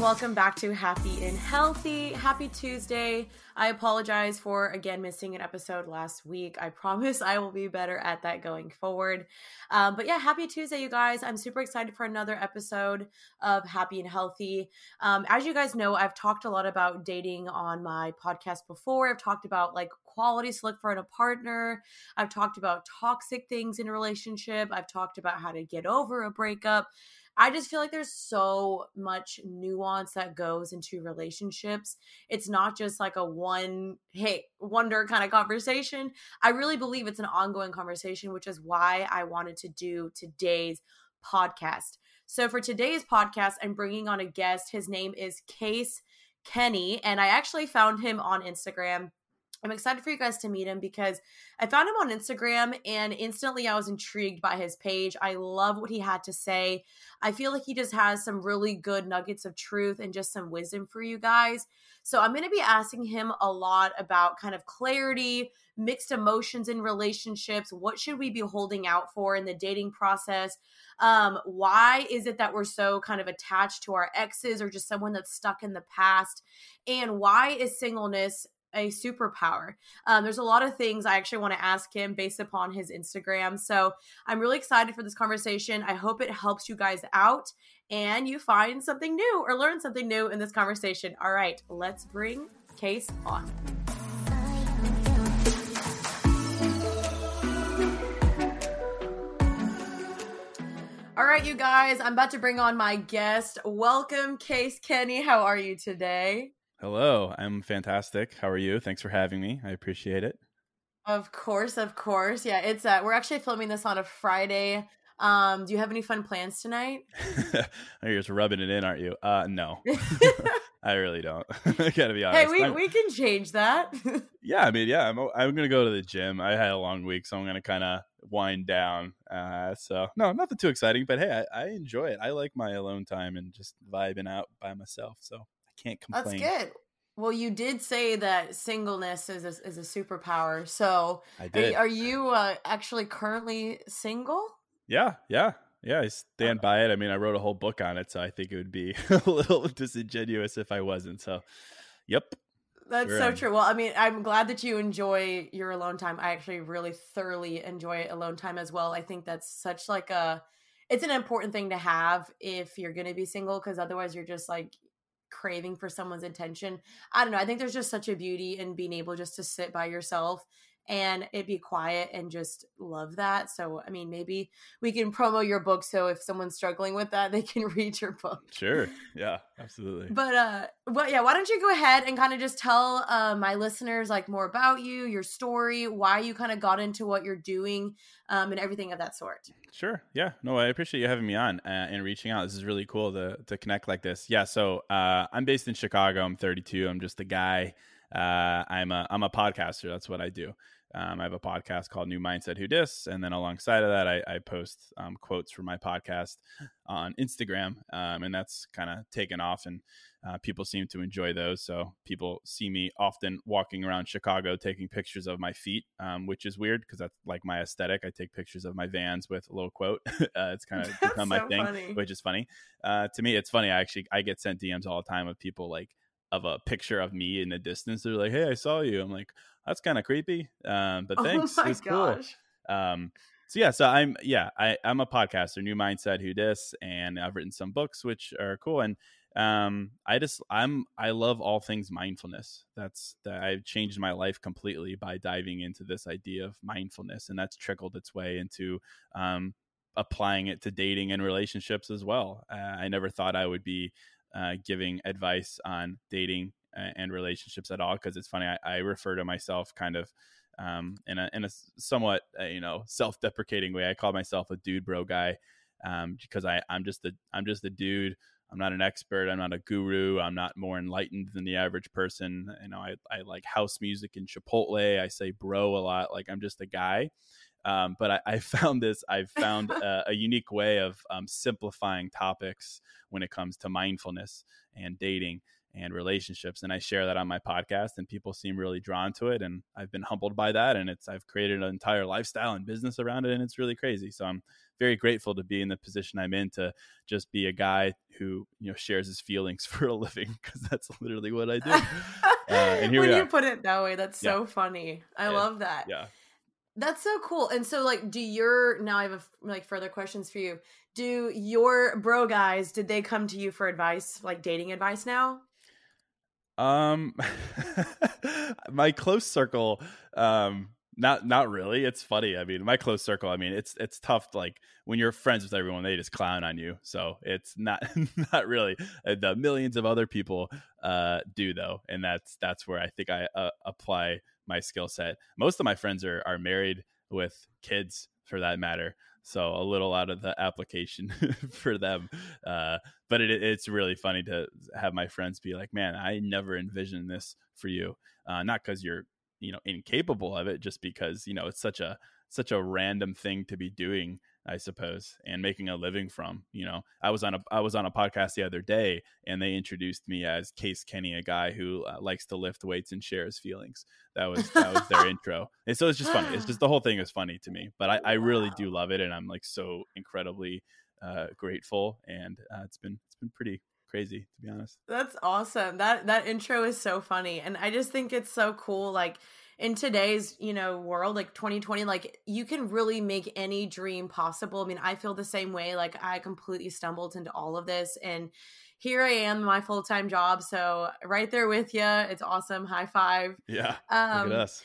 welcome back to Happy and Healthy. Happy Tuesday. I apologize for again missing an episode last week. I promise I will be better at that going forward. Um, but yeah, happy Tuesday, you guys. I'm super excited for another episode of Happy and Healthy. Um, as you guys know, I've talked a lot about dating on my podcast before. I've talked about like qualities to look for in a partner. I've talked about toxic things in a relationship. I've talked about how to get over a breakup. I just feel like there's so much nuance that goes into relationships. It's not just like a one hit wonder kind of conversation. I really believe it's an ongoing conversation, which is why I wanted to do today's podcast. So for today's podcast, I'm bringing on a guest. His name is Case Kenny, and I actually found him on Instagram I'm excited for you guys to meet him because I found him on Instagram and instantly I was intrigued by his page. I love what he had to say. I feel like he just has some really good nuggets of truth and just some wisdom for you guys. So I'm going to be asking him a lot about kind of clarity, mixed emotions in relationships. What should we be holding out for in the dating process? Um, why is it that we're so kind of attached to our exes or just someone that's stuck in the past? And why is singleness a superpower. Um, there's a lot of things I actually want to ask him based upon his Instagram. So I'm really excited for this conversation. I hope it helps you guys out and you find something new or learn something new in this conversation. All right, let's bring Case on. All right, you guys, I'm about to bring on my guest. Welcome, Case Kenny. How are you today? Hello, I'm fantastic. How are you? Thanks for having me. I appreciate it. Of course, of course. Yeah, it's uh we're actually filming this on a Friday. Um, do you have any fun plans tonight? You're just rubbing it in, aren't you? Uh no. I really don't. I gotta be honest. Hey, we, we can change that. yeah, I mean, yeah, I'm I'm gonna go to the gym. I had a long week, so I'm gonna kind of wind down. Uh, so no, nothing too exciting, but hey, I, I enjoy it. I like my alone time and just vibing out by myself. So can't complain. That's good. Well, you did say that singleness is a, is a superpower. So, I did. Are, are you uh, actually currently single? Yeah, yeah, yeah. I stand by it. I mean, I wrote a whole book on it, so I think it would be a little disingenuous if I wasn't. So, yep. That's so true. Well, I mean, I'm glad that you enjoy your alone time. I actually really thoroughly enjoy alone time as well. I think that's such like a it's an important thing to have if you're going to be single because otherwise you're just like craving for someone's attention. I don't know. I think there's just such a beauty in being able just to sit by yourself and it'd be quiet and just love that. So, I mean, maybe we can promo your book so if someone's struggling with that, they can read your book. Sure. Yeah, absolutely. But uh well, yeah, why don't you go ahead and kind of just tell uh, my listeners like more about you, your story, why you kind of got into what you're doing, um, and everything of that sort. Sure. Yeah. No, I appreciate you having me on uh, and reaching out. This is really cool to to connect like this. Yeah. So uh, I'm based in Chicago. I'm 32. I'm just a guy. Uh, I'm a I'm a podcaster. That's what I do. Um, I have a podcast called New Mindset Who Dis, and then alongside of that, I, I post um, quotes from my podcast on Instagram, um, and that's kind of taken off, and uh, people seem to enjoy those. So people see me often walking around Chicago taking pictures of my feet, um, which is weird because that's like my aesthetic. I take pictures of my Vans with a little quote. uh, it's kind of become my thing, funny. which is funny. Uh, to me, it's funny. I actually I get sent DMs all the time of people like of a picture of me in the distance. They're like, "Hey, I saw you." I'm like, "That's kind of creepy," um, but oh thanks. Oh my it's gosh. Cool. Um, so yeah, so I'm yeah, I, I'm a podcaster, New Mindset Who Dis, and I've written some books which are cool. And um, I just I'm I love all things mindfulness. That's that I've changed my life completely by diving into this idea of mindfulness, and that's trickled its way into um, applying it to dating and relationships as well. Uh, I never thought I would be uh, giving advice on dating and relationships at all because it's funny I, I, refer to myself kind of um, in a in a somewhat uh, you know self deprecating way. I call myself a dude bro guy um, because I I'm just the I'm just the dude. I'm not an expert. I'm not a guru. I'm not more enlightened than the average person. You know, I, I like house music and Chipotle. I say bro a lot. Like I'm just a guy. Um, but I, I, found this, I've found a, a unique way of um, simplifying topics when it comes to mindfulness and dating and relationships. And I share that on my podcast, and people seem really drawn to it. And I've been humbled by that. And it's, I've created an entire lifestyle and business around it, and it's really crazy. So I'm very grateful to be in the position I'm in to just be a guy who you know shares his feelings for a living because that's literally what I do. uh, and here when you put it that way, that's yeah. so funny. I yeah. love that. Yeah. That's so cool. And so, like, do your now I have a, like further questions for you. Do your bro guys did they come to you for advice, like dating advice now? Um, my close circle, um, not not really. It's funny. I mean, my close circle. I mean, it's it's tough. Like when you're friends with everyone, they just clown on you. So it's not not really. Uh, the millions of other people uh, do though, and that's that's where I think I uh, apply my skill set. Most of my friends are are married with kids, for that matter so a little out of the application for them uh, but it, it's really funny to have my friends be like man i never envisioned this for you uh, not because you're you know incapable of it just because you know it's such a such a random thing to be doing I suppose, and making a living from. You know, I was on a I was on a podcast the other day, and they introduced me as Case Kenny, a guy who uh, likes to lift weights and share his feelings. That was that was their intro, and so it's just funny. It's just the whole thing is funny to me, but I, I really do love it, and I'm like so incredibly uh, grateful, and uh, it's been it's been pretty crazy to be honest. That's awesome. That that intro is so funny, and I just think it's so cool, like in today's you know world like 2020 like you can really make any dream possible. I mean i feel the same way like i completely stumbled into all of this and here i am my full-time job so right there with you it's awesome. High five. Yeah. Um, look at us.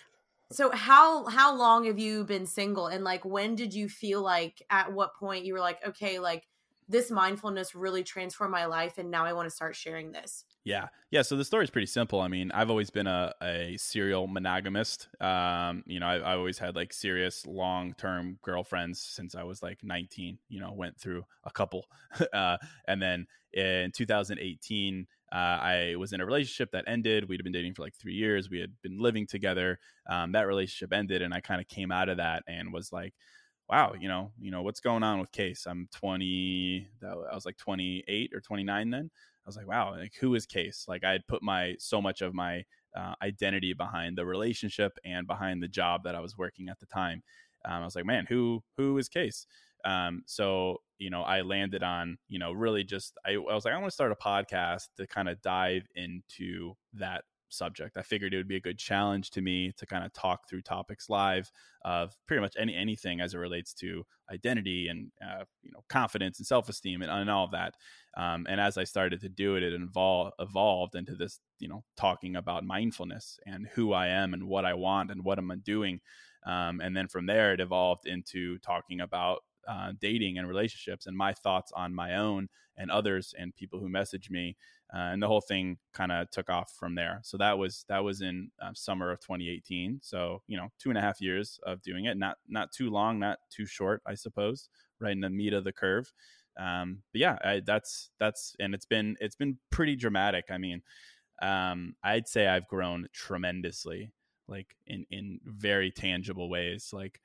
so how how long have you been single and like when did you feel like at what point you were like okay like this mindfulness really transformed my life and now i want to start sharing this yeah. Yeah. So the story is pretty simple. I mean, I've always been a, a serial monogamist. Um, you know, I, I always had like serious long term girlfriends since I was like 19, you know, went through a couple. uh, and then in 2018, uh, I was in a relationship that ended. We'd been dating for like three years. We had been living together. Um, that relationship ended, and I kind of came out of that and was like, "Wow, you know, you know what's going on with Case? I'm 20. I was like 28 or 29 then. I was like, wow, like who is Case? Like I had put my so much of my uh, identity behind the relationship and behind the job that I was working at the time. Um, I was like, man, who who is Case? Um, so you know, I landed on you know really just I, I was like, I want to start a podcast to kind of dive into that subject. I figured it would be a good challenge to me to kind of talk through topics live of pretty much any anything as it relates to identity and uh, you know confidence and self esteem and, and, all of that. Um, and as I started to do it, it evolved evolved into this you know talking about mindfulness and who I am and what I want and what I'm doing. Um, and then from there, it evolved into talking about uh, dating and relationships and my thoughts on my own and others and people who message me uh, and the whole thing kind of took off from there. So that was that was in uh, summer of 2018. So you know, two and a half years of doing it, not not too long, not too short, I suppose, right in the meat of the curve. Um, but yeah, I, that's that's and it's been it's been pretty dramatic. I mean, um, I'd say I've grown tremendously, like in in very tangible ways, like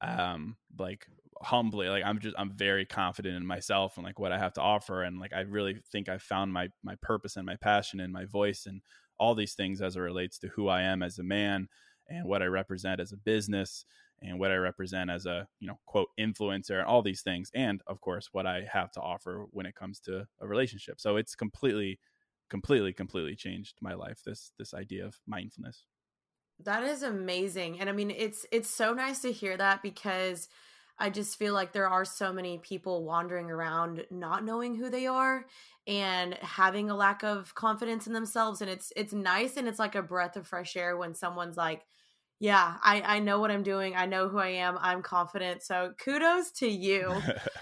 um like humbly like i'm just i'm very confident in myself and like what i have to offer and like i really think i found my my purpose and my passion and my voice and all these things as it relates to who i am as a man and what i represent as a business and what i represent as a you know quote influencer and all these things and of course what i have to offer when it comes to a relationship. So it's completely completely completely changed my life this this idea of mindfulness that is amazing and i mean it's it's so nice to hear that because I just feel like there are so many people wandering around not knowing who they are and having a lack of confidence in themselves and it's it's nice and it's like a breath of fresh air when someone's like yeah, I I know what I'm doing. I know who I am. I'm confident. So kudos to you.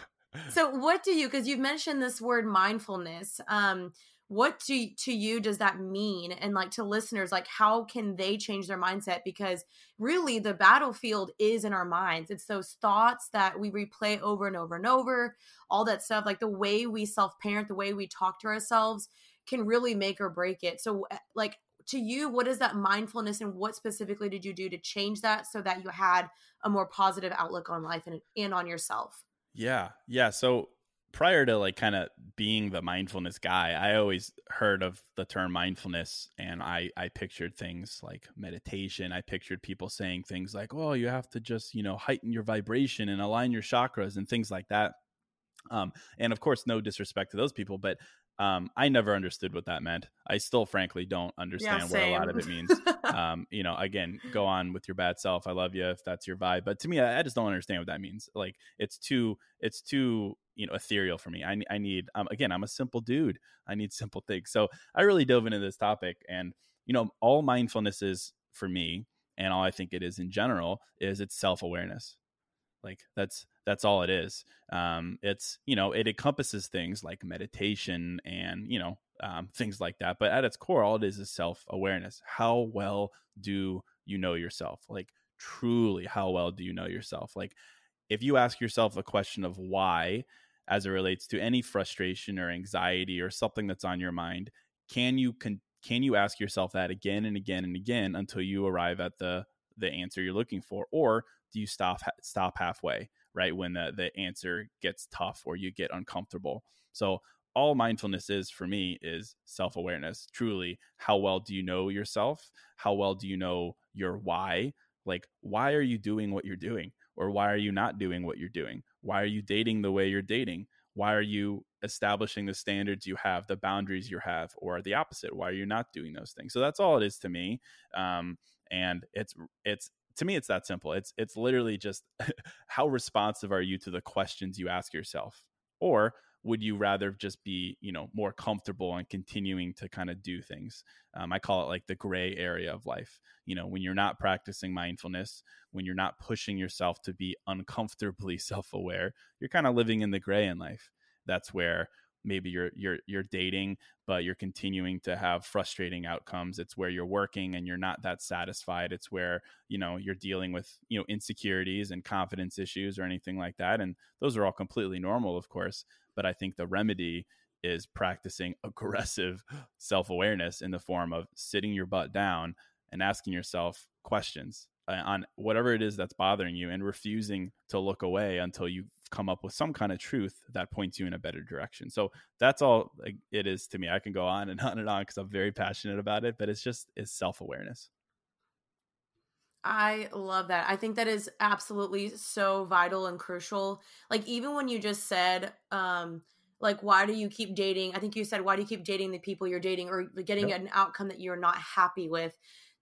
so what do you cuz you've mentioned this word mindfulness. Um what do to you does that mean? And like to listeners like how can they change their mindset? Because really the battlefield is in our minds. It's those thoughts that we replay over and over and over. All that stuff like the way we self parent the way we talk to ourselves can really make or break it. So eh, like to you what is that mindfulness and what specifically did you do to change that so that you had a more positive outlook on life and, and on yourself? Yeah yeah. So prior to like kind of being the mindfulness guy, I always heard of the term mindfulness and I I pictured things like meditation. I pictured people saying things like, "Oh, you have to just, you know, heighten your vibration and align your chakras and things like that." Um, and of course, no disrespect to those people, but um, I never understood what that meant. I still, frankly, don't understand yeah, what a lot of it means. um, you know, again, go on with your bad self. I love you if that's your vibe, but to me, I, I, just don't understand what that means. Like, it's too, it's too, you know, ethereal for me. I, I need, um, again, I'm a simple dude. I need simple things. So I really dove into this topic, and you know, all mindfulness is for me, and all I think it is in general is it's self awareness. Like that's that's all it is. Um, it's you know it encompasses things like meditation and you know um, things like that. But at its core, all it is is self awareness. How well do you know yourself? Like truly, how well do you know yourself? Like if you ask yourself the question of why, as it relates to any frustration or anxiety or something that's on your mind, can you con- can you ask yourself that again and again and again until you arrive at the the answer you're looking for, or do you stop stop halfway right when the the answer gets tough or you get uncomfortable? So all mindfulness is for me is self-awareness. Truly how well do you know yourself? How well do you know your why? Like why are you doing what you're doing? Or why are you not doing what you're doing why are you dating the way you're dating? Why are you establishing the standards you have the boundaries you have or the opposite? Why are you not doing those things? So that's all it is to me um, and it's it's to me it's that simple. It's it's literally just how responsive are you to the questions you ask yourself? Or would you rather just be you know more comfortable and continuing to kind of do things? Um, i call it like the gray area of life. You know when you're not practicing mindfulness when you're not pushing yourself to be uncomfortably self-aware you're kind of living in the gray in life. That's where maybe you're you're you're dating but you're continuing to have frustrating outcomes. It's where you're working and you're not that satisfied. It's where you know you're dealing with you know insecurities and confidence issues or anything like that and those are all completely normal of course but i think the remedy is practicing aggressive self-awareness in the form of sitting your butt down and asking yourself questions uh, on whatever it is that's bothering you and refusing to look away until you come up with some kind of truth that points you in a better direction. So that's all it is to me. I can go on and on and on because I'm very passionate about it, but it's just it's self awareness. I love that. I think that is absolutely so vital and crucial. Like even when you just said, um, like why do you keep dating? I think you said why do you keep dating the people you're dating or getting yep. an outcome that you're not happy with?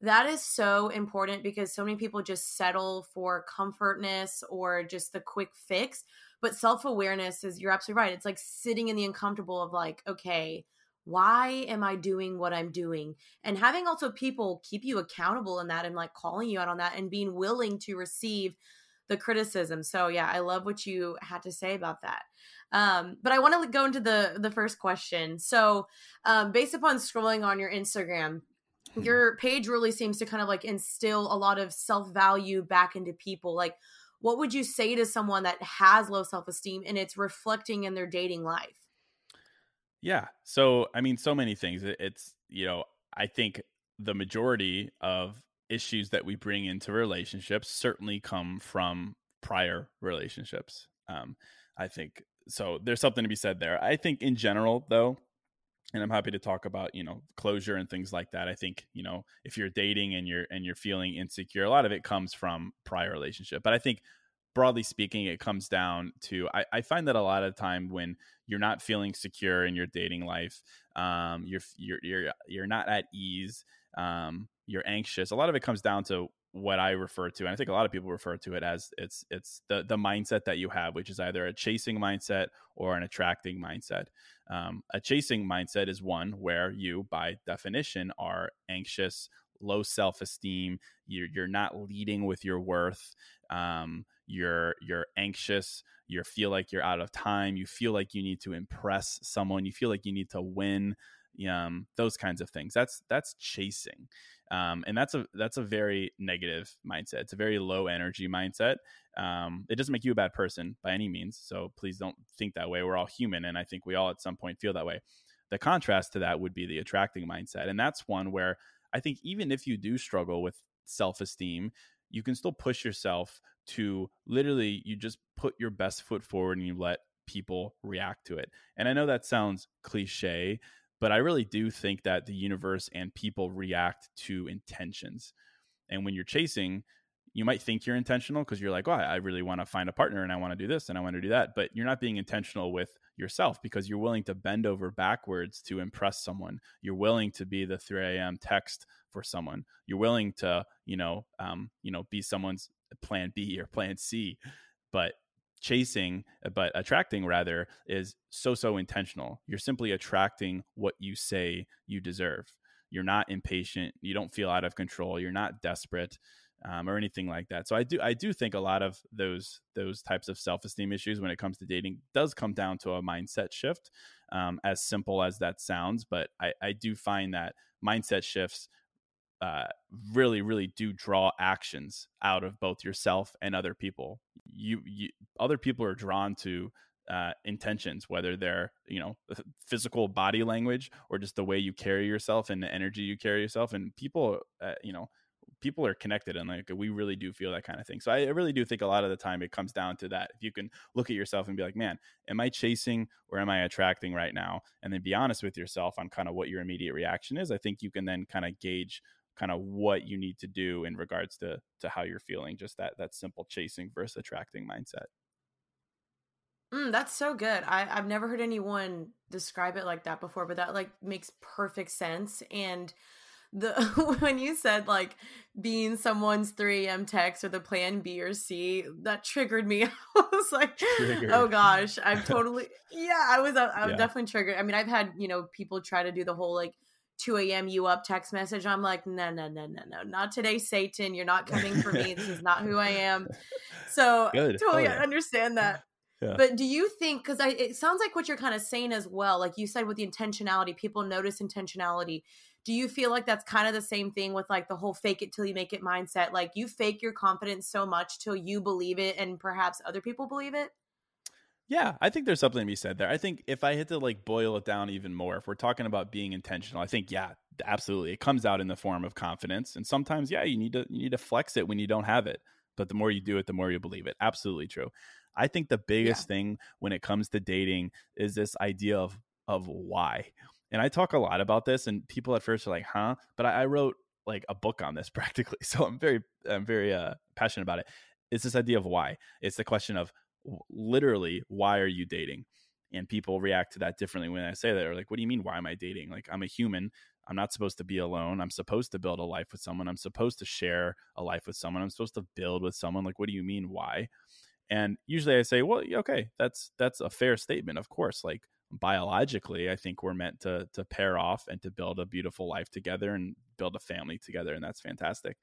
that is so important because so many people just settle for comfortness or just the quick fix but self-awareness is you're absolutely right it's like sitting in the uncomfortable of like okay why am i doing what i'm doing? And having also people keep you accountable in that and like calling you out on that and being willing to receive the criticism. So yeah i love what you had to say about that. Um, but i want to go into the the first question. So um, based upon scrolling on your instagram your page really seems to kind of like instill a lot of self-value back into people. Like what would you say to someone that has low self-esteem and it's reflecting in their dating life yeah so i mean so many things it's you know i think the majority of issues that we bring into relationships certainly come from prior relationships um i think so there's something to be said there i think in general though and I'm happy to talk about you know closure and things like that. I think you know if you're dating and you're and you're feeling insecure, a lot of it comes from prior relationship. But I think broadly speaking, it comes down to I, I find that a lot of time when you're not feeling secure in your dating life, um, you're you're you're you're not at ease, um, you're anxious. A lot of it comes down to what I refer to, and I think a lot of people refer to it as it's it's the the mindset that you have, which is either a chasing mindset or an attracting mindset. Um, a chasing mindset is one where you, by definition, are anxious, low self esteem. You're you're not leading with your worth. Um, you're you're anxious. You feel like you're out of time. You feel like you need to impress someone. You feel like you need to win. Um, those kinds of things. That's that's chasing um, and that's a that's a very negative mindset. It's a very low energy mindset. Um, it doesn't make you a bad person by any means. So please don't think that way. We're all human, and I think we all at some point feel that way. The contrast to that would be the attracting mindset, and that's one where I think even if you do struggle with self esteem, you can still push yourself to literally you just put your best foot forward and you let people react to it. And I know that sounds cliche, but I really do think that the universe and people react to intentions. And when you're chasing, you might think you're intentional because you're like, oh, I really want to find a partner and I want to do this and I want to do that. But you're not being intentional with yourself because you're willing to bend over backwards to impress someone. You're willing to be the 3 a.m. text for someone. You're willing to, you know, um, you know, be someone's plan B or plan C. But chasing, but attracting rather, is so so intentional. You're simply attracting what you say you deserve. You're not impatient. You don't feel out of control. You're not desperate um, or anything like that. So I do I do think a lot of those those types of self esteem issues when it comes to dating does come down to a mindset shift, um, as simple as that sounds. But I, I do find that mindset shifts uh, really really do draw actions out of both yourself and other people. You, you other people are drawn to uh, intentions, whether they're you know physical body language or just the way you carry yourself and the energy you carry yourself. And people, uh, you know people are connected and like we really do feel that kind of thing. So I really do think a lot of the time it comes down to that. If you can look at yourself and be like, man, am I chasing or am I attracting right now? And then be honest with yourself on kind of what your immediate reaction is. I think you can then kind of gauge kind of what you need to do in regards to to how you're feeling. Just that that simple chasing versus attracting mindset. Mm, that's so good. I, I've never heard anyone describe it like that before, but that like makes perfect sense. And the when you said like being someone's 3 a.m. text or the plan B or C, that triggered me. I was like, triggered. oh gosh, I'm totally yeah. I was I was yeah. definitely triggered. I mean, I've had you know people try to do the whole like 2 a.m. you up text message. I'm like, no, no, no, no, no, not today, Satan. You're not coming for me. this is not who I am. So Good. totally oh, yeah. understand that. Yeah. But do you think because it sounds like what you're kind of saying as well, like you said with the intentionality, people notice intentionality do you feel like that's kind of the same thing with like the whole fake it till you make it mindset like you fake your confidence so much till you believe it and perhaps other people believe it yeah i think there's something to be said there i think if i had to like boil it down even more if we're talking about being intentional i think yeah absolutely it comes out in the form of confidence and sometimes yeah you need to you need to flex it when you don't have it but the more you do it the more you believe it absolutely true i think the biggest yeah. thing when it comes to dating is this idea of of why and I talk a lot about this, and people at first are like, "Huh?" But I, I wrote like a book on this practically, so I'm very, I'm very uh, passionate about it. It's this idea of why. It's the question of literally why are you dating, and people react to that differently when I say that. Or like, "What do you mean? Why am I dating?" Like, I'm a human. I'm not supposed to be alone. I'm supposed to build a life with someone. I'm supposed to share a life with someone. I'm supposed to build with someone. Like, what do you mean? Why? And usually I say, well, okay, that's that's a fair statement. Of course, like biologically i think we're meant to to pair off and to build a beautiful life together and build a family together and that's fantastic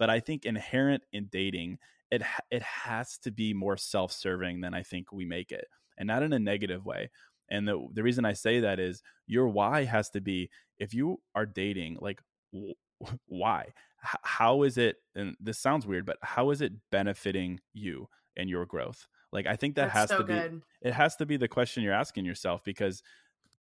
but i think inherent in dating it it has to be more self-serving than i think we make it and not in a negative way and the the reason i say that is your why has to be if you are dating like why how is it and this sounds weird but how is it benefiting you and your growth like I think that That's has so to good. be it has to be the question you're asking yourself because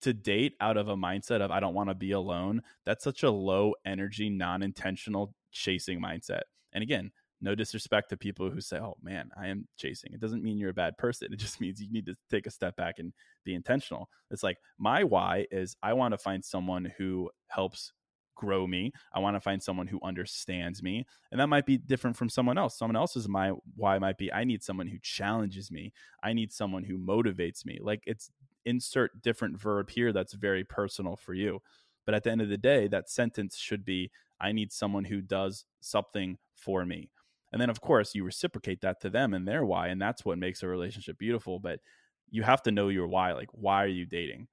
to date out of a mindset of I don't want to be alone, that's such a low energy, non-intentional chasing mindset. And again, no disrespect to people who say, "Oh man, I am chasing." It doesn't mean you're a bad person. It just means you need to take a step back and be intentional. It's like my why is I want to find someone who helps grow me. I want to find someone who understands me. And that might be different from someone else. Someone else's my why might be I need someone who challenges me. I need someone who motivates me. Like it's insert different verb here that's very personal for you. But at the end of the day, that sentence should be I need someone who does something for me. And then of course you reciprocate that to them and their why and that's what makes a relationship beautiful, but you have to know your why. Like why are you dating?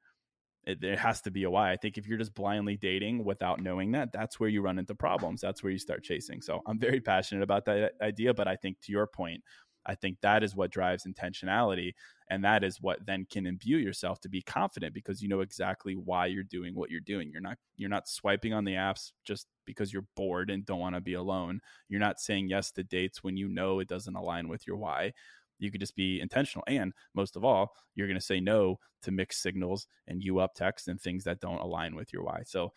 it, has to be a why. I think if you're just blindly dating without knowing that, that's where you run into problems. That's where you start chasing. So I'm very passionate about that idea. But I think to your point, I think that is what drives intentionality. And that is what then can imbue yourself to be confident because you know exactly why you're doing what you're doing. You're not you're not swiping on the apps just because you're bored and don't want to be alone. You're not saying yes to dates when you know it doesn't align with your why you could just be intentional and most of all you're going to say no to mixed signals and you up text and things that don't align with your why so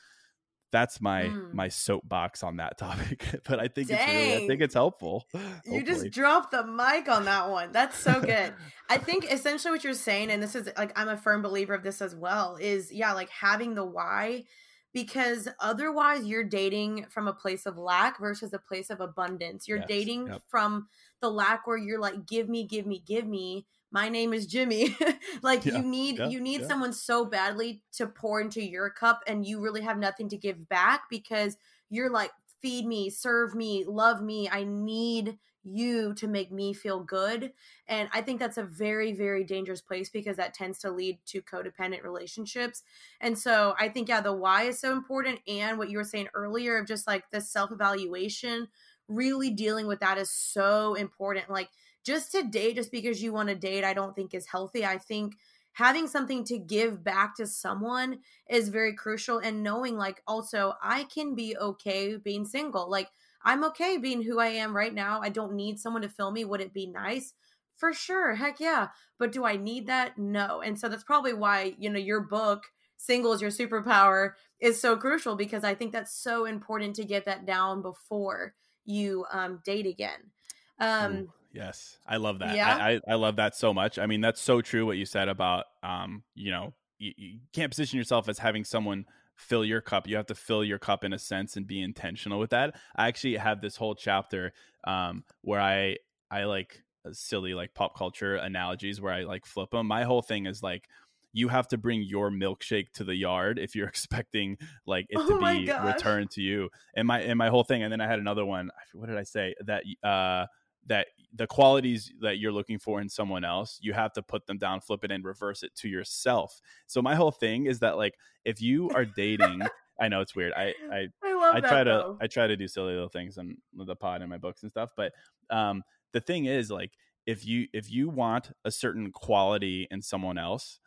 that's my mm. my soapbox on that topic. but I think Dang. it's really, I think it's helpful. You just dropped the mic on that one. That's so good. I think essentially what you're saying, and this is like I'm a firm believer of this as well, is yeah, like having the why because otherwise you're dating from a place of lack versus a place of abundance. You're yes, dating yep. from the lack where you're like, give me, give me, give me. My name is Jimmy. like yeah, you need yeah, you need yeah. someone so badly to pour into your cup and you really have nothing to give back because you're like, feed me, serve me, love me. I need you to make me feel good. And I think that's a very, very dangerous place because that tends to lead to codependent relationships. And so I think, yeah, the why is so important. And what you were saying earlier of just like the self evaluation, really dealing with that is so important. Like just to date, just because you want to date, I don't think is healthy. I think having something to give back to someone is very crucial and knowing like also I can be okay being single. Like I'm okay being who I am right now. I don't need someone to fill me. Would it be nice? For sure. Heck yeah. But do I need that? No. And so that's probably why, you know, your book, Single is Your Superpower, is so crucial because I think that's so important to get that down before you um, date again. Um, Ooh, yes. I love that. Yeah. I, I, I, love that so much. I mean, that's so true what you said about, um, you know, you, you can't position yourself as having someone – fill your cup. You have to fill your cup in a sense and be intentional with that. I actually have this whole chapter um, where I I like uh, silly like pop culture analogies where I like flip them. My whole thing is like you have to bring your milkshake to the yard if you're expecting like it to oh be returned to you. And my and my whole thing. And then I had another one. What did I say? That uh that the qualities that you're looking for in someone else, you have to put them down, flip it and reverse it to yourself. So my whole thing is that like if you are dating, I know it's weird. I I I, I try to I try to do silly little things on the pod and my books and stuff, but um the thing is like if you if you want a certain quality in someone else,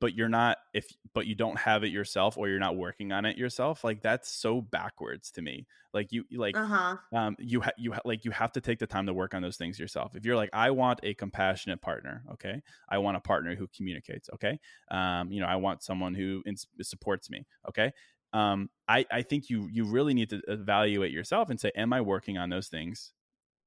but you're not if but you don't have it yourself or you're not working on it yourself like that's so backwards to me. Like you like uh-huh. um you ha- you ha- like you have to take the time to work on those things yourself. If you're like i want a compassionate partner okay? I want a partner who communicates okay? Um you know i want someone who ins- supports me okay? Um i i think you you really need to evaluate yourself and say am i working on those things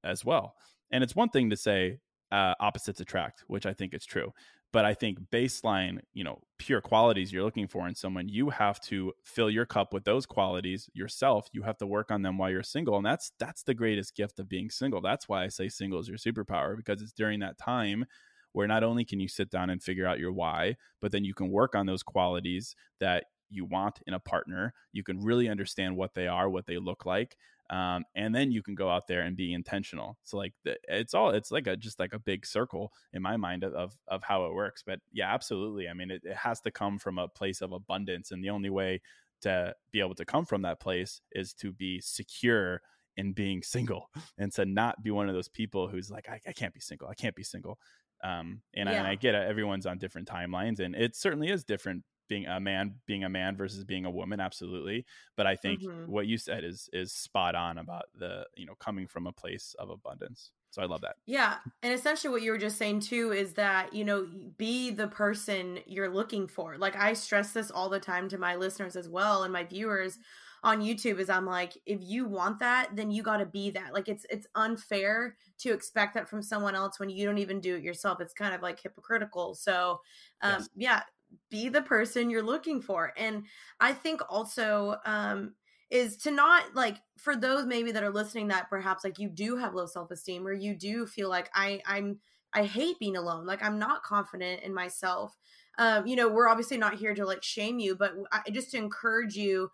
as well? And it's one thing to say uh, opposites attract, which I think is true but i think baseline you know pure qualities you're looking for in someone you have to fill your cup with those qualities yourself. You have to work on them while you're single and that's that's the greatest gift of being single. That's why i say single is your superpower because it's during that time where not only can you sit down and figure out your why but then you can work on those qualities that you want in a partner. You can really understand what they are what they look like um, and then you can go out there and be intentional so like the, it's all it's like a just like a big circle in my mind of of how it works but yeah absolutely i mean it, it has to come from a place of abundance and the only way to be able to come from that place is to be secure in being single and to not be one of those people who's like i, I can't be single i can't be single um, and, yeah. I, and I get it everyone's on different timelines and it certainly is different being a man being a man versus being a woman absolutely but i think mm-hmm. what you said is is spot on about the you know coming from a place of abundance so i love that yeah and essentially what you were just saying too is that you know be the person you're looking for like i stress this all the time to my listeners as well and my viewers on YouTube is I'm like, if you want that, then you got to be that. Like it's it's unfair to expect that from someone else when you don't even do it yourself. It's kind of like hypocritical. So, um, yes. yeah, be the person you're looking for. And I think also um is to not like for those maybe that are listening that perhaps like you do have low self-esteem or you do feel like I I'm I hate being alone. Like I'm not confident in myself. Um, you know, we're obviously not here to like shame you, but I, just to encourage you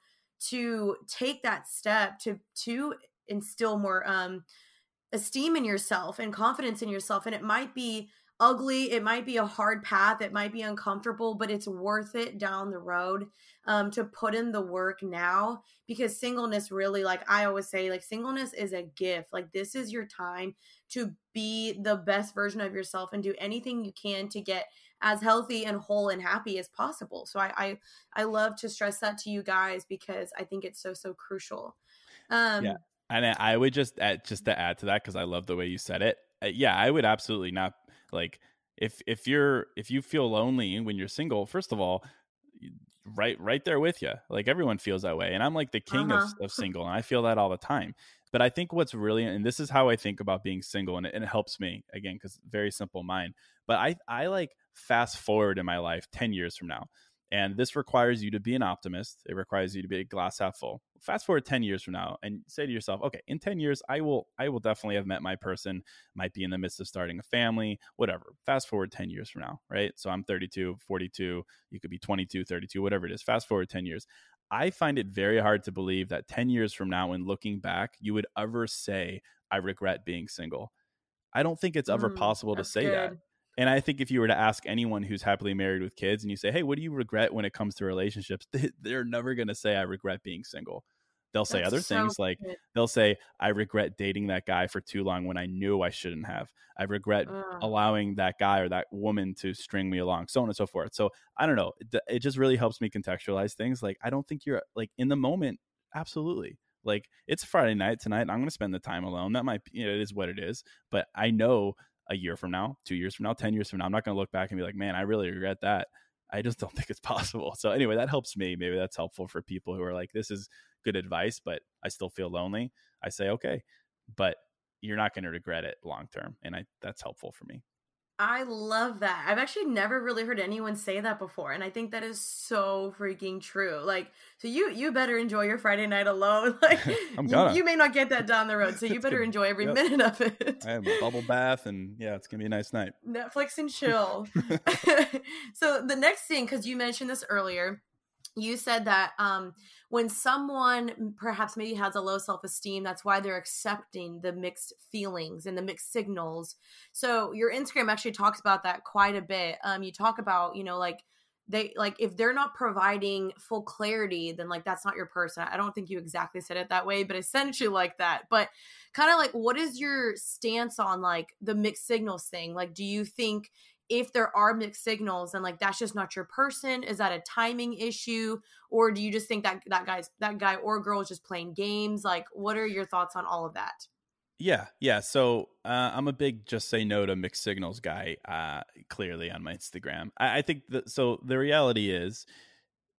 to take that step to to instill more um esteem in yourself and confidence in yourself and it might be ugly. It might be a hard path. It might be uncomfortable, but it's worth it down the road um, to put in the work now because singleness really, like I always say, like singleness is a gift. Like this is your time to be the best version of yourself and do anything you can to get as healthy and whole and happy as possible. So I I, I love to stress that to you guys because I think it's so so crucial. Um, yeah. And I would just add, just to add to that because I love the way you said it. Uh, yeah, I would absolutely not like if if you're if you feel lonely when you're single first of all right right there with you. Like everyone feels that way. And I'm like the king uh-huh. of, of single and I feel that all the time. But I think what's really and this is how I think about being single and it, and it helps me again because very simple mind. But I I like fast forward in my life 10 years from now. And this requires you to be an optimist. It requires you to be a glass half full. Fast forward 10 years from now and say to yourself, okay, in 10 years, I will I will definitely have met my person, might be in the midst of starting a family, whatever. Fast forward 10 years from now, right? So I'm 32, 42, you could be 22, 32, whatever it is. Fast forward 10 years. I find it very hard to believe that 10 years from now, when looking back, you would ever say, I regret being single. I don't think it's ever mm, possible to say good. that. And I think if you were to ask anyone who's happily married with kids and you say, hey, what do you regret when it comes to relationships? They're never going to say, I regret being single. They'll say That's other so things like good. they'll say, I regret dating that guy for too long when I knew I shouldn't have. I regret allowing that guy or that woman to string me along, so on and so forth. So I don't know. It, it just really helps me contextualize things. Like, I don't think you're like in the moment. Absolutely. Like, it's Friday night tonight. I'm going to spend the time alone. That might be, you know, it is what it is. But I know a year from now, two years from now, 10 years from now, I'm not going to look back and be like, man, I really regret that. I just don't think it's possible. So, anyway, that helps me. Maybe that's helpful for people who are like, this is good advice, but I still feel lonely. I say, okay, but you're not going to regret it long term. And I, that's helpful for me. I love that. I've actually never really heard anyone say that before, and I think that is so freaking true. Like, so you you better enjoy your Friday night alone. Like. You, you, may not get that down the road, so you better enjoy every yep. minute of it. I have a bubble bath, and yeah, it's gonna be a nice night. Netflix and chill. so the next thing, because you mentioned this earlier, you said that um, when someone perhaps maybe has a low self-esteem that's why they're accepting the mixed feelings and the mixed signals. So your instagram actually talks about that quite a bit um, you talk about you know like they like if they're not providing full clarity then like that's not your person. I don't think you exactly said it that way but essentially like that. But kind of like what is your stance on like the mixed signals thing? Like do you think if there are mixed signals and like that's just not your person is that a timing issue? Or do you just think that that guy's that guy or girl is just playing games? Like what are your thoughts on all of that? Yeah yeah so uh, i'm a big just say no to mixed signals guy uh, clearly on my instagram. I, I think that so the reality is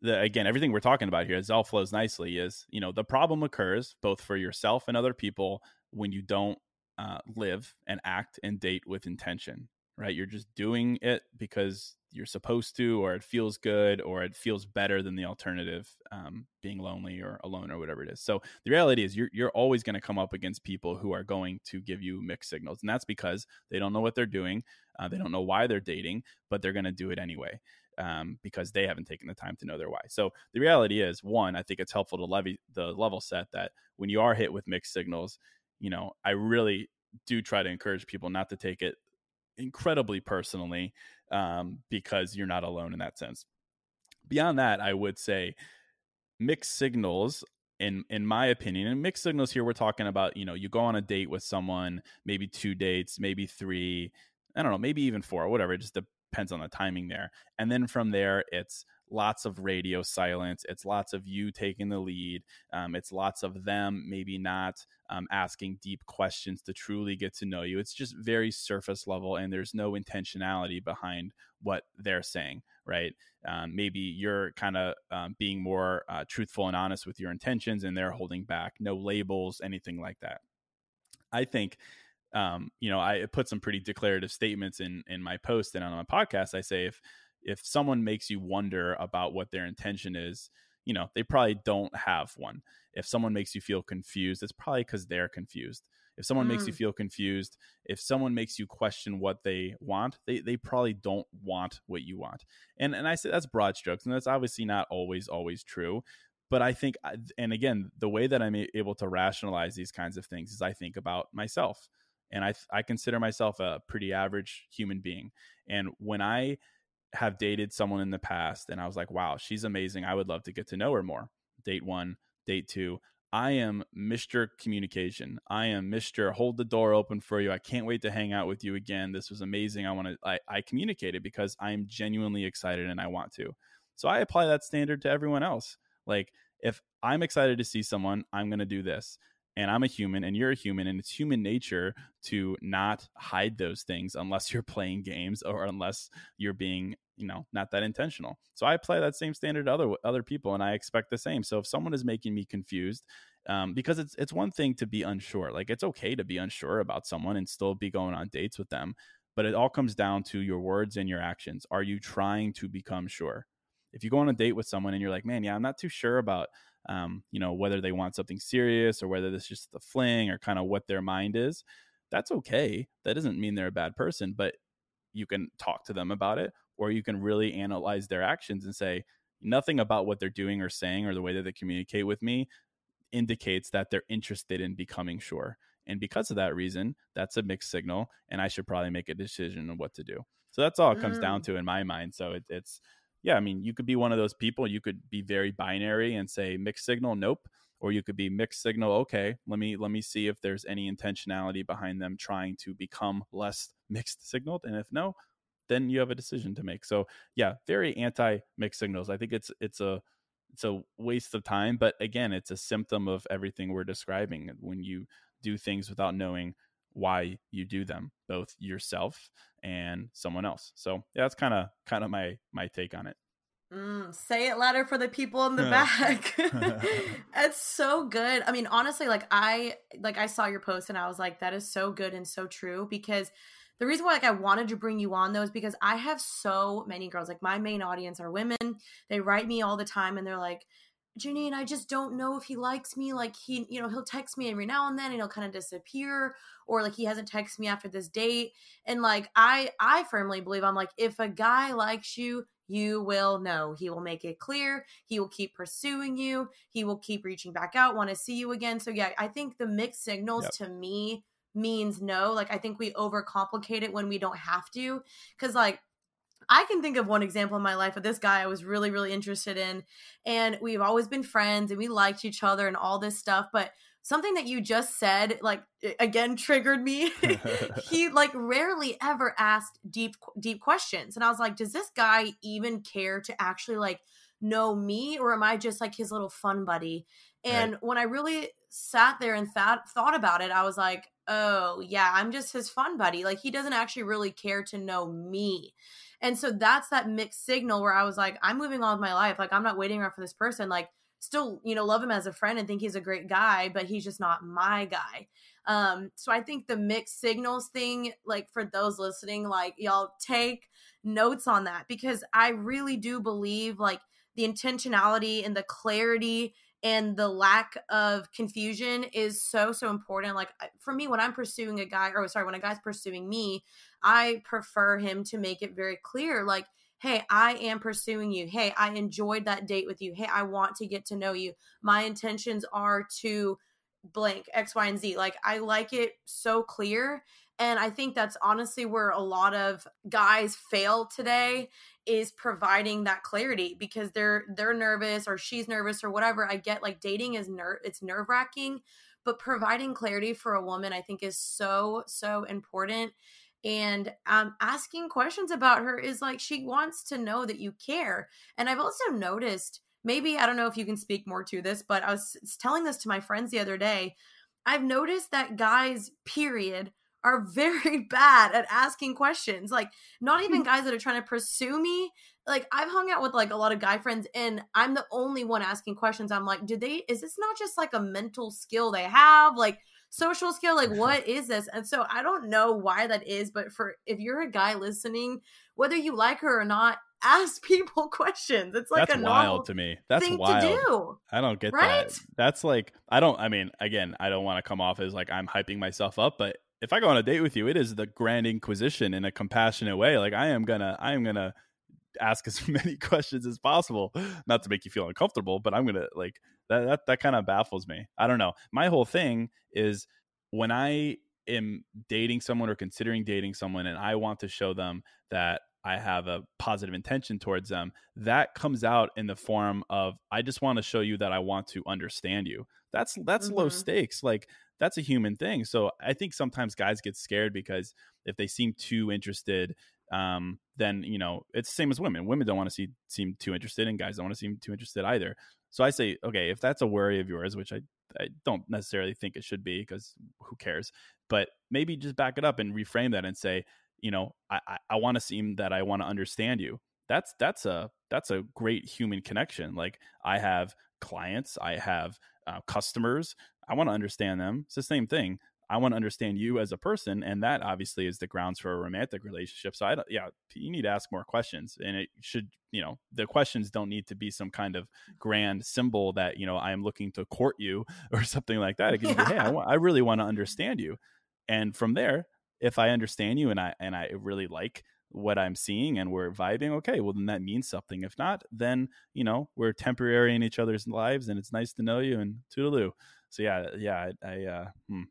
that again everything we're talking about here as all flows nicely is you know the problem occurs both for yourself and other people when you don't uh, live and act and date with intention right? You're just doing it because you're supposed to, or it feels good, or it feels better than the alternative, um, being lonely or alone or whatever it is. So the reality is, you're you're always going to come up against people who are going to give you mixed signals, and that's because they don't know what they're doing, uh, they don't know why they're dating, but they're going to do it anyway. Um, because they haven't taken the time to know their why. So the reality is, one, I think it's helpful to levy the level set that when you are hit with mixed signals, you know, I really do try to encourage people not to take it incredibly personally um, because you're not alone in that sense. Beyond that, I would say mixed signals in in my opinion and mixed signals here we're talking about you know you go on a date with someone maybe two dates maybe three i don't know maybe even four whatever it just depends on the timing there and then from there it's lots of radio silence. It's lots of you taking the lead. Um, it's lots of them maybe not um, asking deep questions to truly get to know you. It's just very surface level, and there's no intentionality behind what they're saying, right? Um, maybe you're kind of um, being more uh, truthful and honest with your intentions, and they're holding back. No labels, anything like that. I think um, you know, I put some pretty declarative statements in in my post and on my podcast. I say if if someone makes you wonder about what their intention is, you know, they probably don't have one. If someone makes you feel confused, it's probably because they're confused. If someone mm. makes you mm. feel confused, if someone makes you question what they want, they, they probably don't want what you want. And and I say that's broad strokes, and that's obviously not always always true. But I think, and again, the way that I'm able to rationalize these kinds of things is I think about myself, and I I consider myself a pretty average human being. And when I have dated someone in the past and I was like, wow, she's amazing. I would love to get to know her more. Date one, date two. I am Mr. Communication. I am Mr. Hold the door open for you. I can't wait to hang out with you again. This was amazing. I want to, I, I communicated because I'm genuinely excited and I want to. So I apply that standard to everyone else. Like, if I'm excited to see someone, I'm going to do this and I'm a human and you're a human and it's human nature to not hide those things unless you're playing games or unless you're being you know not that intentional. So i apply that same standard to other other people and i expect the same. So if someone is making me confused um, because it's it's one thing to be unsure like it's okay to be unsure about someone and still be going on dates with them but it all comes down to your words and your actions. Are you trying to become sure? If you go on a date with someone and you're like man yeah i'm not too sure about um, you know whether they want something serious or whether this is just a fling or kind of what their mind is that's okay. That doesn't mean they're a bad person but you can talk to them about it or you can really analyze their actions and say nothing about what they're doing or saying or the way that they communicate with me indicates that they're interested in becoming sure. And because of that reason that's a mixed signal and i should probably make a decision on what to do. So that's all it comes mm. down to in my mind. So it, it's yeah i mean you could be one of those people you could be very binary and say mixed signal nope or you could be mixed signal okay let me let me see if there's any intentionality behind them trying to become less mixed signaled and if no then you have a decision to make. So yeah very anti mixed signals. I think it's it's a it's a waste of time but again it's a symptom of everything we're describing when you do things without knowing why you do them both yourself and someone else so yeah that's kind of kind of my my take on it Mm, say it louder for the people in the back. it's so good. I mean, honestly, like I like I saw your post and I was like, that is so good and so true because the reason why like I wanted to bring you on though is because I have so many girls. Like my main audience are women. They write me all the time and they're like, Janine, I just don't know if he likes me. Like he, you know, he'll text me every now and then and he'll kind of disappear or like he hasn't texted me after this date. And like I I firmly believe I'm like if a guy likes you, you will know. He will make it clear. He will keep pursuing you. He will keep reaching back out, want to see you again. So, yeah, I think the mixed signals yep. to me means no. Like, I think we overcomplicate it when we don't have to. Cause, like, I can think of one example in my life of this guy I was really, really interested in. And we've always been friends and we liked each other and all this stuff. But something that you just said like again triggered me he like rarely ever asked deep deep questions and i was like does this guy even care to actually like know me or am i just like his little fun buddy and right. when i really sat there and thought thought about it i was like oh yeah i'm just his fun buddy like he doesn't actually really care to know me and so that's that mixed signal where i was like i'm moving on with my life like i'm not waiting around for this person like still you know love him as a friend and think he's a great guy but he's just not my guy. Um so i think the mixed signals thing like for those listening like y'all take notes on that because i really do believe like the intentionality and the clarity and the lack of confusion is so so important like for me when i'm pursuing a guy or sorry when a guy's pursuing me i prefer him to make it very clear like hey, I am pursuing you. Hey, I enjoyed that date with you. Hey, I want to get to know you. My intentions are to blank X, Y, and Z. Like, I like it so clear. And I think that's honestly where a lot of guys fail today is providing that clarity because they're they're nervous or she's nervous or whatever. I get like dating is ner it's nerve wracking, but providing clarity for a woman I think is so so important and um, asking questions about her is like she wants to know that you care. And I've also noticed, maybe I don't know if you can speak more to this, but I was telling this to my friends the other day. I've noticed that guys, period, are very bad at asking questions. Like, not even hmm. guys that are trying to pursue me. Like, I've hung out with like a lot of guy friends, and I'm the only one asking questions. I'm like, do they, is this not just like a mental skill they have? Like, social skill like what is this and so i don't know why that is but for if you're a guy listening whether you like her or not ask people questions it's like that's a wild to me that's wild to do. i don't get right? that that's like i don't i mean again i don't want to come off as like i'm hyping myself up but if i go on a date with you it is the grand inquisition in a compassionate way. Like i am gonna i am gonna ask as many questions as possible. Not to make you feel uncomfortable but i'm gonna like that that, that kind of baffles me. I don't know. My whole thing is when i am dating someone or considering dating someone and i want to show them that i have a positive intention towards them that comes out in the form of i just want to show you that i want to understand you. That's that's mm-hmm. low stakes. Like that's a human thing so i think sometimes guys get scared because if they seem too interested um, then you know it's the same as women. Women don't want to see seem too interested, and guys don't want to seem too interested either. So I say, okay, if that's a worry of yours, which I I don't necessarily think it should be because who cares, but maybe just back it up and reframe that and say, you know, I I, I want to seem that I want to understand you. that's that's a that's a great human connection like i have clients i have uh, customers i want to understand them it's the same thing I want to understand you as a person, and that obviously is the grounds for a romantic relationship. So I don't, yeah, you need to ask more questions, and it should, you know, the questions don't need to be some kind of grand symbol that you know I am looking to court you or something like that. It can yeah. be, hey, I, want, I really want to understand you, and from there, if I understand you and I and I really like what I'm seeing and we're vibing, okay, well then that means something. If not, then you know we're temporary in each other's lives, and it's nice to know you and toodaloo. So yeah, yeah, I, I uh, hmm,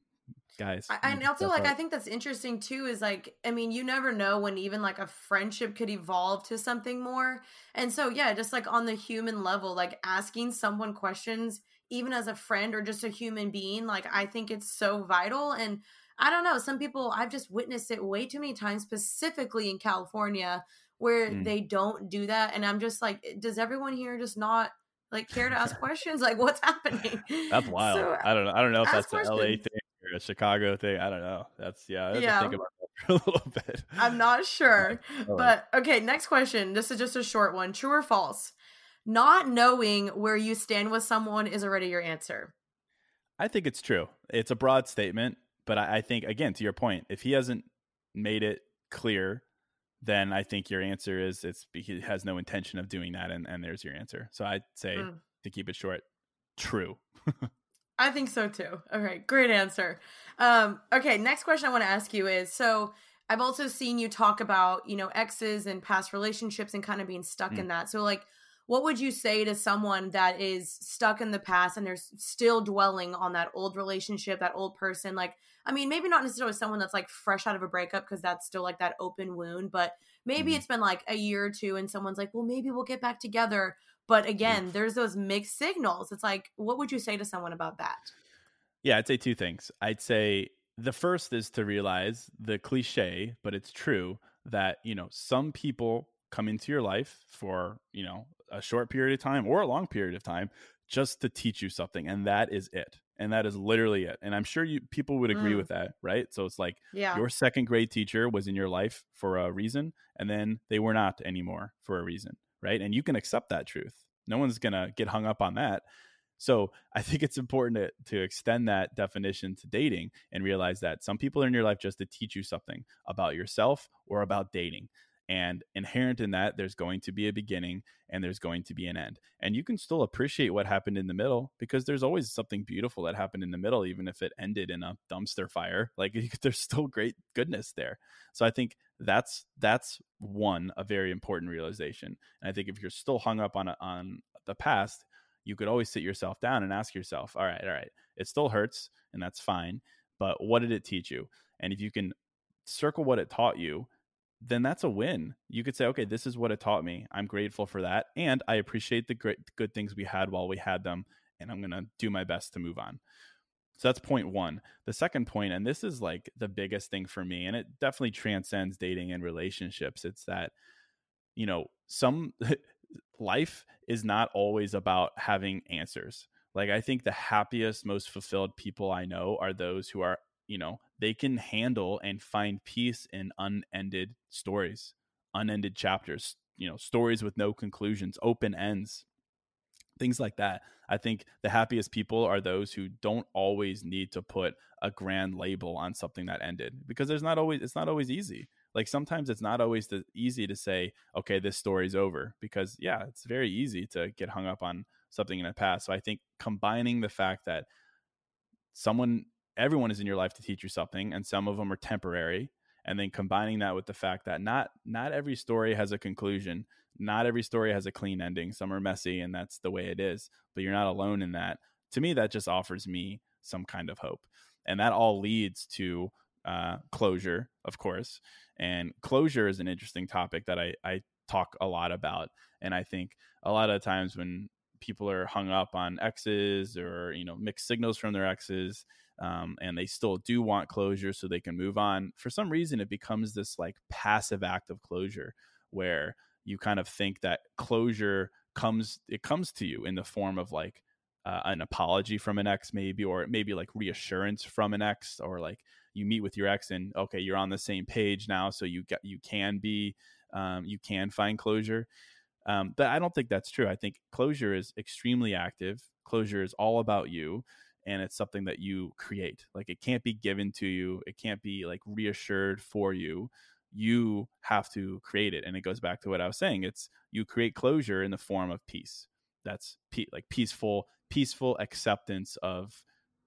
guys. I, and also like I think that's interesting too is like I mean you never know when even like a friendship could evolve to something more. And so yeah, just like on the human level, like asking someone questions even as a friend or just a human being, like I think it's so vital and I don't know, some people I've just witnessed it way too many times specifically in California where mm. they don't do that and I'm just like does everyone here just not like care to ask questions like what's happening that's wild so, i don't know i don't know if that's questions. la thing or a Chicago thing. I don't know. That's yeah. I yeah. think about that for a little bit. I'm not sure, but okay. Next question. This is just a short one. True or false? Not knowing where you stand with someone is already your answer. I think it's true. It's a broad statement, but I, I think again to your point, if he hasn't made it clear, then I think your answer is it's he has no intention of doing that, and, and there's your answer. So I'd say mm. to keep it short, true. I think so too. All right, great answer. Um, okay, next question I want to ask you is so I've also seen you talk about, you know, exes and past relationships and kind of being stuck mm. in that. So like what would you say to someone that is stuck in the past and they're still dwelling on that old relationship, that old person? Like, I mean, maybe not necessarily someone that's like fresh out of a breakup because that's still like that open wound, but maybe mm. it's been like a year or two and someone's like, well, maybe we'll get back together. But again, there's those mixed signals. It's like, what would you say to someone about that? Yeah, I'd say two things. I'd say the first is to realize the cliche, but it's true that, you know, some people come into your life for, you know, a short period of time or a long period of time just to teach you something and that is it and that is literally it and i'm sure you people would agree mm. with that right so it's like yeah. your second grade teacher was in your life for a reason and then they were not anymore for a reason right? And you can accept that truth. No one's going to get hung up on that. So I think it's important to, to extend that definition to dating and realize that some people are in your life just to teach you something about yourself or about dating. And inherent in that, there's going to be a beginning and there's going to be an end. And you can still appreciate what happened in the middle because there's always something beautiful that happened in the middle, even if it ended in a dumpster fire. Like there's still great goodness there. So I think that's that's one a very important realization. And I think if you're still hung up on on the past, you could always sit yourself down and ask yourself, all right, all right, it still hurts and that's fine, but what did it teach you? And if you can circle what it taught you then that's a win. You could say, okay, this is what it taught me. I'm grateful for that. And I appreciate the great, good things we had while we had them. And I'm going to do my best to move on. So that's point one. The second point, and this is like the biggest thing for me, and it definitely transcends dating and relationships. It's that, you know, some life is not always about having answers. Like, I think the happiest, most fulfilled people I know are those who are you know they can handle and find peace in unended stories unended chapters you know stories with no conclusions open ends things like that. I think the happiest people are those who don't always need to put a grand label on something that ended because there's not always it's not always easy. Like sometimes it's not always the, easy to say okay this story's over because yeah it's very easy to get hung up on something in the past. So i think combining the fact that someone everyone is in your life to teach you something and some of them are temporary and then combining that with the fact that not not every story has a conclusion not every story has a clean ending. Some are messy and that's the way it is but you're not alone in that. To me that just offers me some kind of hope and that all leads to uh, closure of course and closure is an interesting topic that I, I talk a lot about and i think a lot of times when people are hung up on exes or you know mixed signals from their exes um, and they still do want closure so they can move on for some reason it becomes this like passive act of closure where you kind of think that closure comes it comes to you in the form of like uh, an apology from an ex maybe or maybe like reassurance from an ex or like you meet with your ex and okay you're on the same page now so you get you can be um, you can find closure. Um, but I don't think that's true. I think closure is extremely active. Closure is all about you and it's something that you create. Like it can't be given to you, it can't be like reassured for you. You have to create it. And it goes back to what I was saying. It's you create closure in the form of peace. That's pe- like peaceful, peaceful acceptance of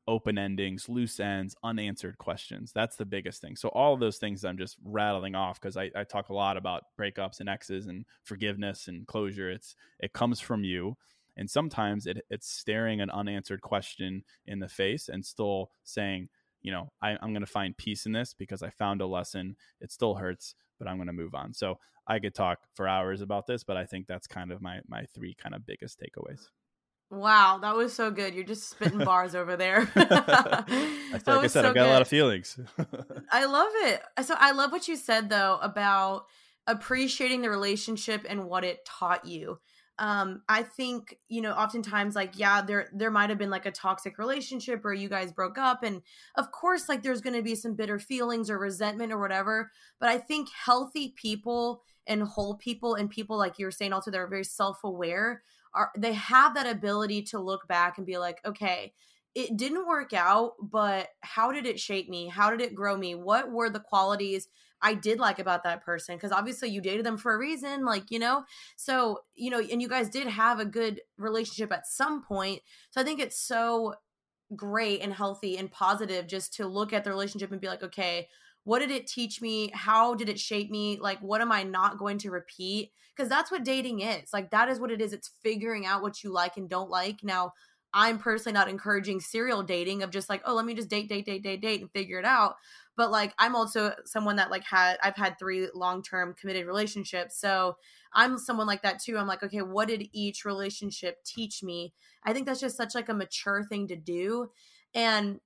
open endings, loose ends, unanswered questions. That's the biggest thing. So all of those things I'm just rattling off because I, I talk a lot about breakups and exes and forgiveness and closure. It's it comes from you and sometimes it, it's staring an unanswered question in the face and still saying you know I, i'm going to find peace in this because i found a lesson it still hurts but i'm going to move on so i could talk for hours about this but i think that's kind of my my three kind of biggest takeaways Wow, that was so good. You're just spitting bars over there. I like I said, so I've got good. a lot of feelings. I love it. So I love what you said though about appreciating the relationship and what it taught you um i think you know oftentimes like yeah there there might have been like a toxic relationship or you guys broke up and of course like there's going to be some bitter feelings or resentment or whatever but i think healthy people and whole people and people like you're saying also they're very self-aware are they have that ability to look back and be like okay it didn't work out but how did it shape me? How did it grow me? What were the qualities I did like about that person because obviously you dated them for a reason, like, you know? So, you know, and you guys did have a good relationship at some point. So I think it's so great and healthy and positive just to look at the relationship and be like, okay, what did it teach me? How did it shape me? Like, what am I not going to repeat? Because that's what dating is. Like, that is what it is. It's figuring out what you like and don't like. Now, I'm personally not encouraging serial dating of just like, oh, let me just date, date, date, date, date and figure it out. But like i'm also someone that like had i've had three long-term committed relationships so i'm someone like that too. I'm like okay what did each relationship teach me? I think that's just such like a mature thing to do and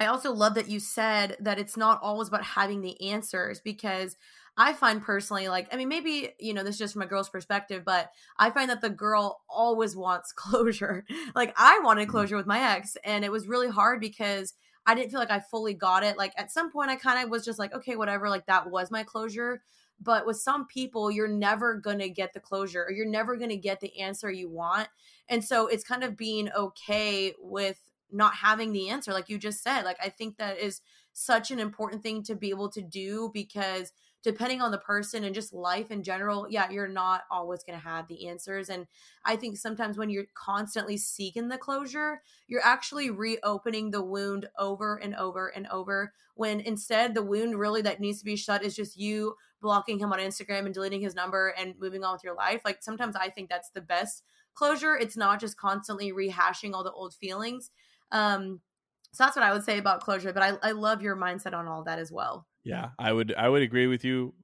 i also love that you said that it's not always about having the answers because I find personally, like, I mean, maybe, you know, this is just from a girl's perspective, but I find that the girl always wants closure. like, I wanted mm-hmm. closure with my ex, and it was really hard because I didn't feel like I fully got it. Like at some point I kind of was just like, okay, whatever, like that was my closure. But with some people, you're never going to get the closure or you're never going to get the answer you want. And so it's kind of being okay with not having the answer like you just said. Like I think that is such an important thing to be able to do because depending on the person and just life in general, yeah, you're not always going to have the answers. And I think sometimes when you're constantly seeking the closure, you're actually reopening the wound over and over and over. When instead, the wound really that needs to be shut is just you blocking him on Instagram and deleting his number and moving on with your life. Like sometimes I think that's the best closure. It's not just constantly rehashing all the old feelings. Um, so that's what I would say about closure. But I, I love your mindset on all that as well. Yeah, I would I would agree with you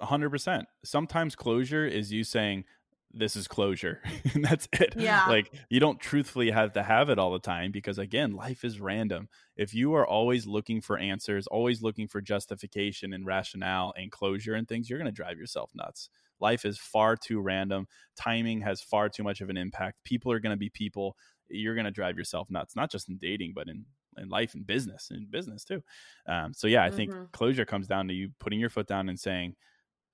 100%. Sometimes closure is you saying this is closure and that's it. Yeah. Like you don't truthfully have to have it all the time because again, life is random. If you are always looking for answers, always looking for justification and rationale and closure and things, you're going to drive yourself nuts. Life is far too random. Timing has far too much of an impact. People are going to be people. You're going to drive yourself nuts, not just in dating, but in in life and business and business too. Um, so yeah, I think mm-hmm. closure comes down to you putting your foot down and saying,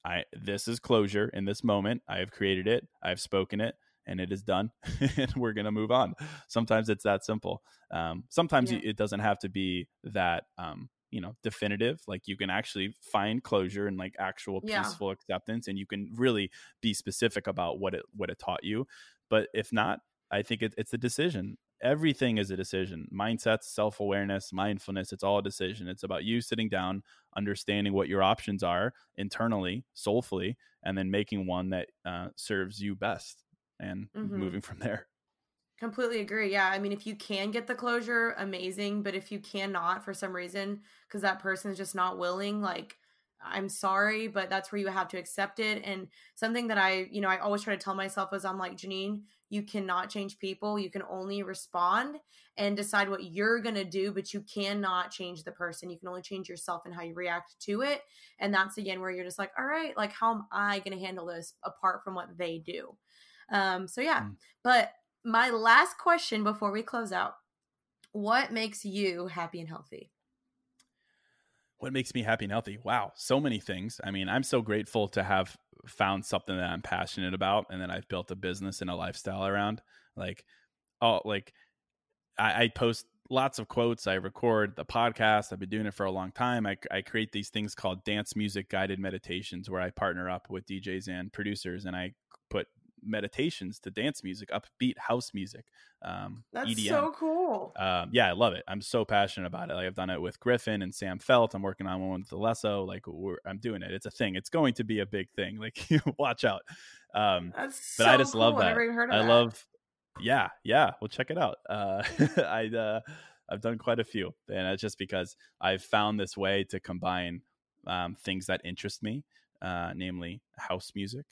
I this is closure in this moment. I have created it. I have spoken it and it is done and we're going to move on. Sometimes it's that simple. Um, sometimes yeah. it doesn't have to be that, um, you know, definitive. Like you can actually find closure and like actual yeah. peaceful acceptance and you can really be specific about what it, what it taught you. But if not, I think it, it's a decision everything is a decision. Mindsets self-awareness mindfulness it's all a decision. It's about you sitting down understanding what your options are internally soulfully and then making one that uh, serves you best and mm-hmm. moving from there. Completely agree yeah i mean if you can get the closure amazing but if you cannot for some reason because that person is just not willing like I'm sorry, but that's where you have to accept it. And something that I, you know, I always try to tell myself is I'm like, Janine, you cannot change people. You can only respond and decide what you're going to do, but you cannot change the person. You can only change yourself and how you react to it. And that's again where you're just like, all right, like, how am I going to handle this apart from what they do? Um, so, yeah. Mm. But my last question before we close out what makes you happy and healthy? What makes me happy and healthy? Wow, so many things. I mean, I'm so grateful to have found something that I'm passionate about, and then I've built a business and a lifestyle around. Like, oh, like I, I post lots of quotes. I record the podcast. I've been doing it for a long time. I, I create these things called dance music guided meditations where I partner up with DJs and producers and I meditations to dance music, upbeat house music. Um, That's EDM. so cool. Um, yeah, I love it. I'm so passionate about it. Like I've done it with Gryffin and Sam Feldt. I'm working on one with Alesso. Like I'm doing it. It's a thing. It's going to be a big thing. Like watch out. Um, That's but so I just cool. love that. I that. love yeah, yeah. Well, check it out. Uh, I uh, I've done quite a few, and it's just because I've found this way to combine um, things that interest me, uh, namely house music,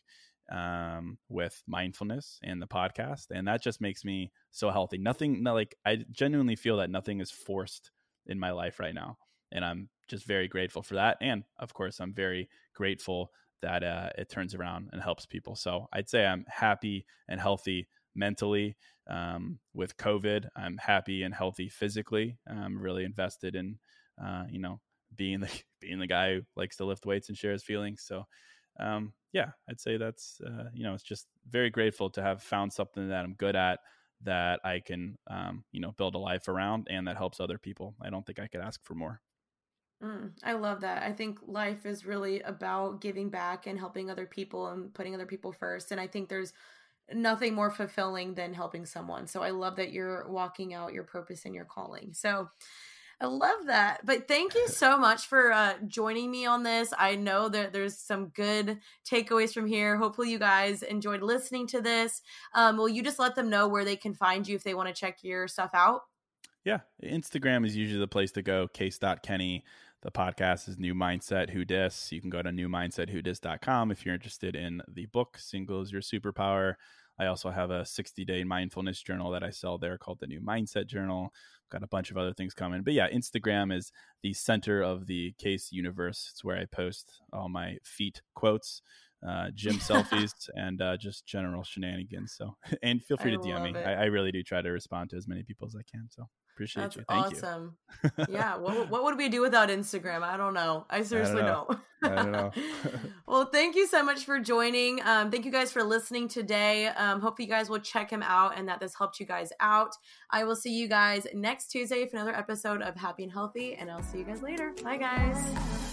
um, with mindfulness and the podcast, and that just makes me so healthy. Nothing, no, like I genuinely feel that nothing is forced in my life right now, and I'm just very grateful for that. And of course, I'm very grateful that uh, it turns around and helps people. So I'd say I'm happy and healthy mentally um, with COVID. I'm happy and healthy physically. I'm really invested in, uh, you know, being the being the guy who likes to lift weights and share his feelings. So, um, yeah, I'd say that's uh, you know, it's just very grateful to have found something that I'm good at that I can, um, you know, build a life around and that helps other people. I don't think I could ask for more. Mm, I love that. I think life is really about giving back and helping other people and putting other people first. And I think there's nothing more fulfilling than helping someone. So I love that you're walking out your purpose and your calling. So I love that. But thank you so much for uh, joining me on this. I know that there's some good takeaways from here. Hopefully, you guys enjoyed listening to this. Um, will you just let them know where they can find you if they want to check your stuff out? Yeah, Instagram is usually the place to go. Case.kenny. The podcast is New Mindset Who Dis. You can go to newmindsetwhodis.com if you're interested in the book, Singles Your Superpower. I also have a 60 day mindfulness journal that I sell there called the New Mindset Journal. Got a bunch of other things coming. But yeah, Instagram is the center of the case universe. It's where I post all my feet quotes, uh, gym selfies, and uh, just general shenanigans. So, and feel free I to DM me. I, I, really do try to respond to as many people as I can. So, Appreciate That's you. Thank awesome. you. yeah. What, what would we do without Instagram? I don't know. I seriously I don't know. don't. I don't know. well, thank you so much for joining. Um, thank you guys for listening today. Um, hope you guys will check him out and that this helped you guys out. I will see you guys next Tuesday for another episode of Happy and Healthy, and I'll see you guys later. Bye, guys.